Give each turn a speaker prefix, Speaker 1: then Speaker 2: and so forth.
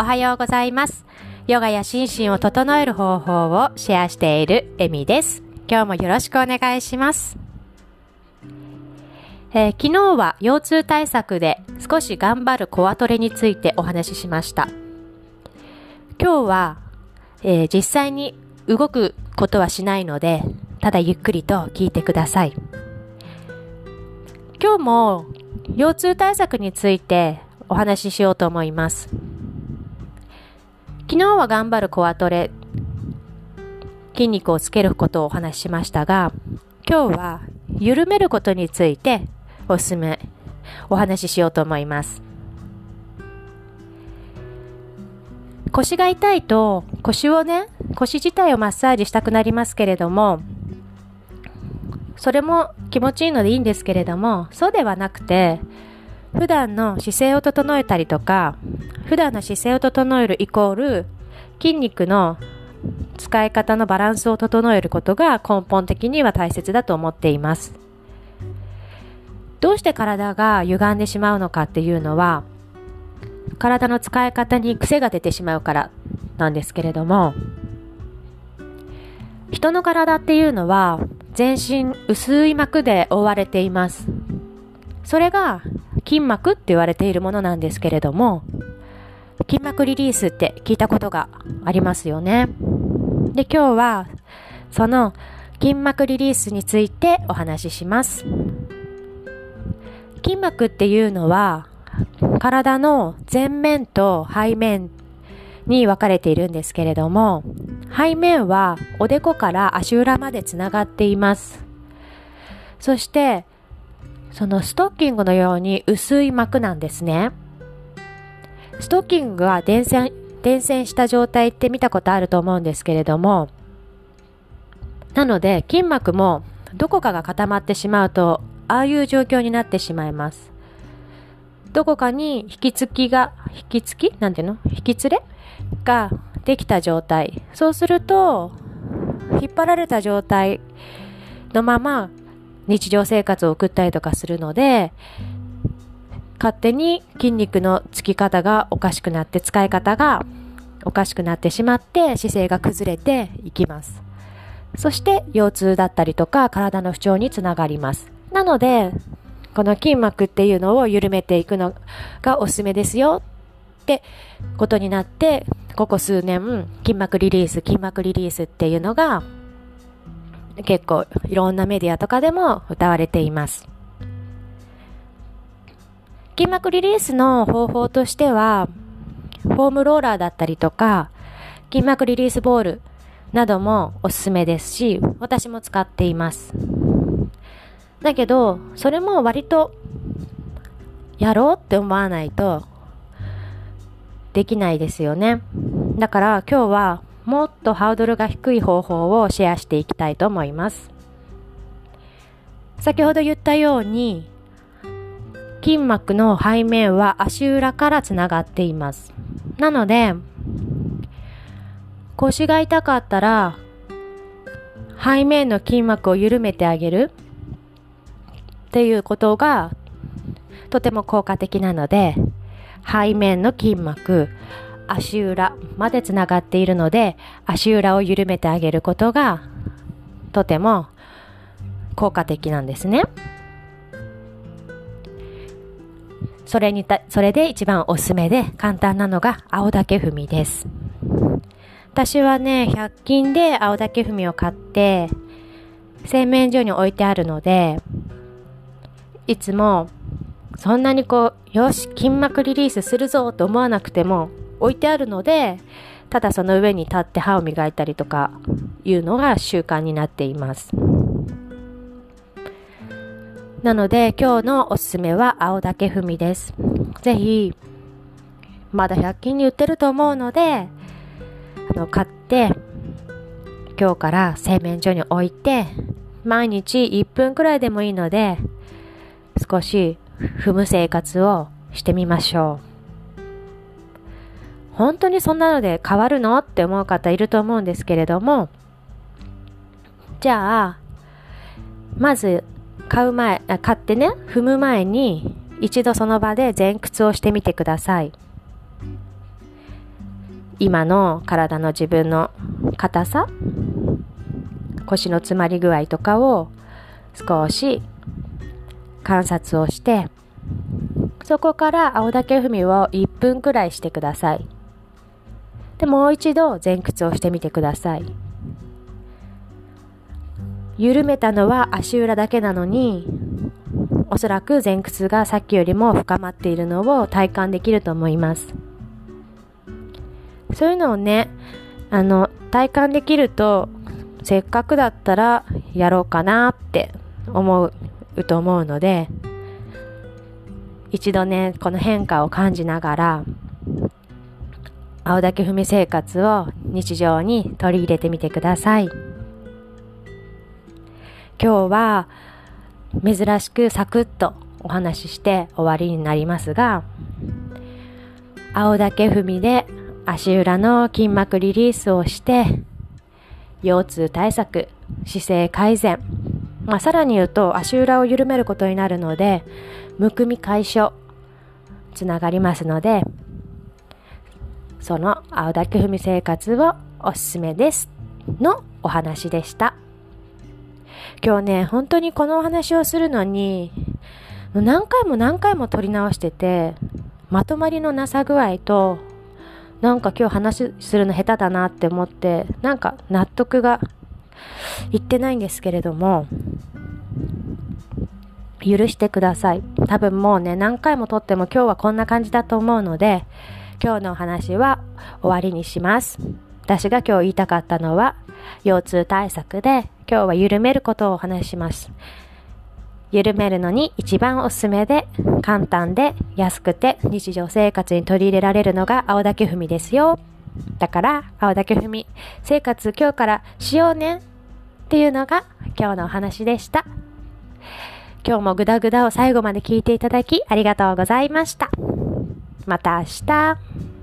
Speaker 1: おはようございます。ヨガや心身を整える方法をシェアしているエミです。今日もよろしくお願いします。えー、昨日は腰痛対策で少し頑張るコアトレについてお話ししました。今日は、えー、実際に動くことはしないので、ただゆっくりと聞いてください。今日も腰痛対策についてお話ししようと思います。昨日は頑張るコアトレ、筋肉をつけることをお話ししましたが、今日は緩めることについておすすめ、お話ししようと思います。腰が痛いと腰をね、腰自体をマッサージしたくなりますけれども、それも気持ちいいのでいいんですけれども、そうではなくて、普段の姿勢を整えたりとか、普段の姿勢を整えるイコール、筋肉の使い方のバランスを整えることが根本的には大切だと思っています。どうして体が歪んでしまうのかっていうのは、体の使い方に癖が出てしまうからなんですけれども、人の体っていうのは全身薄い膜で覆われています。それが筋膜って言われているものなんですけれども、筋膜リリースって聞いたことがありますよね。で、今日はその筋膜リリースについてお話しします。筋膜っていうのは体の前面と背面に分かれているんですけれども、背面はおでこから足裏までつながっています。そして、そのストッキングのように薄い膜なんですね。ストッキングは電線、電線した状態って見たことあると思うんですけれども、なので筋膜もどこかが固まってしまうと、ああいう状況になってしまいます。どこかに引き付きが、引き付き？なんていうの？引き連れ？ができた状態。そうすると、引っ張られた状態のまま日常生活を送ったりとかするので、勝手に筋肉のつき方がおかしくなって使い方がおかしくなってしまって姿勢が崩れていきます。そして腰痛だったりとか体の不調につながります。なので、この筋膜っていうのを緩めていくのがおすすめですよってことになって、ここ数年、筋膜リリース、筋膜リリースっていうのが、結構いろんなメディアとかでも歌われています。筋膜リリースの方法としては、フォームローラーだったりとか、筋膜リリースボールなどもおすすめですし、私も使っています。だけど、それも割とやろうって思わないとできないですよね。だから今日はもっとハードルが低い方法をシェアしていきたいと思います。先ほど言ったように筋膜の背面は足裏からつながっています。なので腰が痛かったら背面の筋膜を緩めてあげるっていうことがとても効果的なので背面の筋膜、足裏までつながっているので、足裏を緩めてあげることがとても効果的なんですね。それにた、それで一番おすすめで簡単なのが青竹踏みです。私はね、100均で青竹踏みを買って、洗面所に置いてあるので、いつもそんなにこう、よし、筋膜リリースするぞと思わなくても置いてあるので、ただその上に立って歯を磨いたりとかいうのが習慣になっています。なので今日のおすすめは青竹踏みです。ぜひ、まだ100均に売ってると思うので、あの、買って、今日から洗面所に置いて、毎日1分くらいでもいいので、少し踏む生活をしてみましょう。本当にそんなので変わるの？って思う方いると思うんですけれども、じゃあ、まず買う前、買ってね、踏む前に一度その場で前屈をしてみてください。今の体の自分の硬さ腰の詰まり具合とかを少し観察をしてそこから青竹踏みを1分くらいしてください。でもう一度前屈をしてみてください。緩めたのは足裏だけなのにおそらく前屈がさっきよりも深まっているのを体感できると思います。そういうのをねあの体感できるとせっかくだったらやろうかなって思うと思うので一度ねこの変化を感じながら青竹踏み生活を日常に取り入れてみてください。今日は珍しくサクッとお話しして終わりになりますが青竹踏みで足裏の筋膜リリースをして腰痛対策姿勢改善まあ、さらに言うと足裏を緩めることになるのでむくみ解消つながりますのでその青竹踏み生活をおすすめですのお話でした今日ね本当にこのお話をするのに何回も何回も撮り直しててまとまりのなさ具合となんか今日話するの下手だなって思ってなんか納得がいってないんですけれども許してください。多分もうね、何回も撮っても今日はこんな感じだと思うので、今日のお話は終わりにします。私が今日言いたかったのは、腰痛対策で今日は緩めることをお話します。緩めるのに一番おすすめで簡単で安くて日常生活に取り入れられるのが青竹踏みですよ。だから青竹踏み生活今日からしようねっていうのが今日のお話でした。今日もグダグダを最後まで聞いていただきありがとうございました。また明日。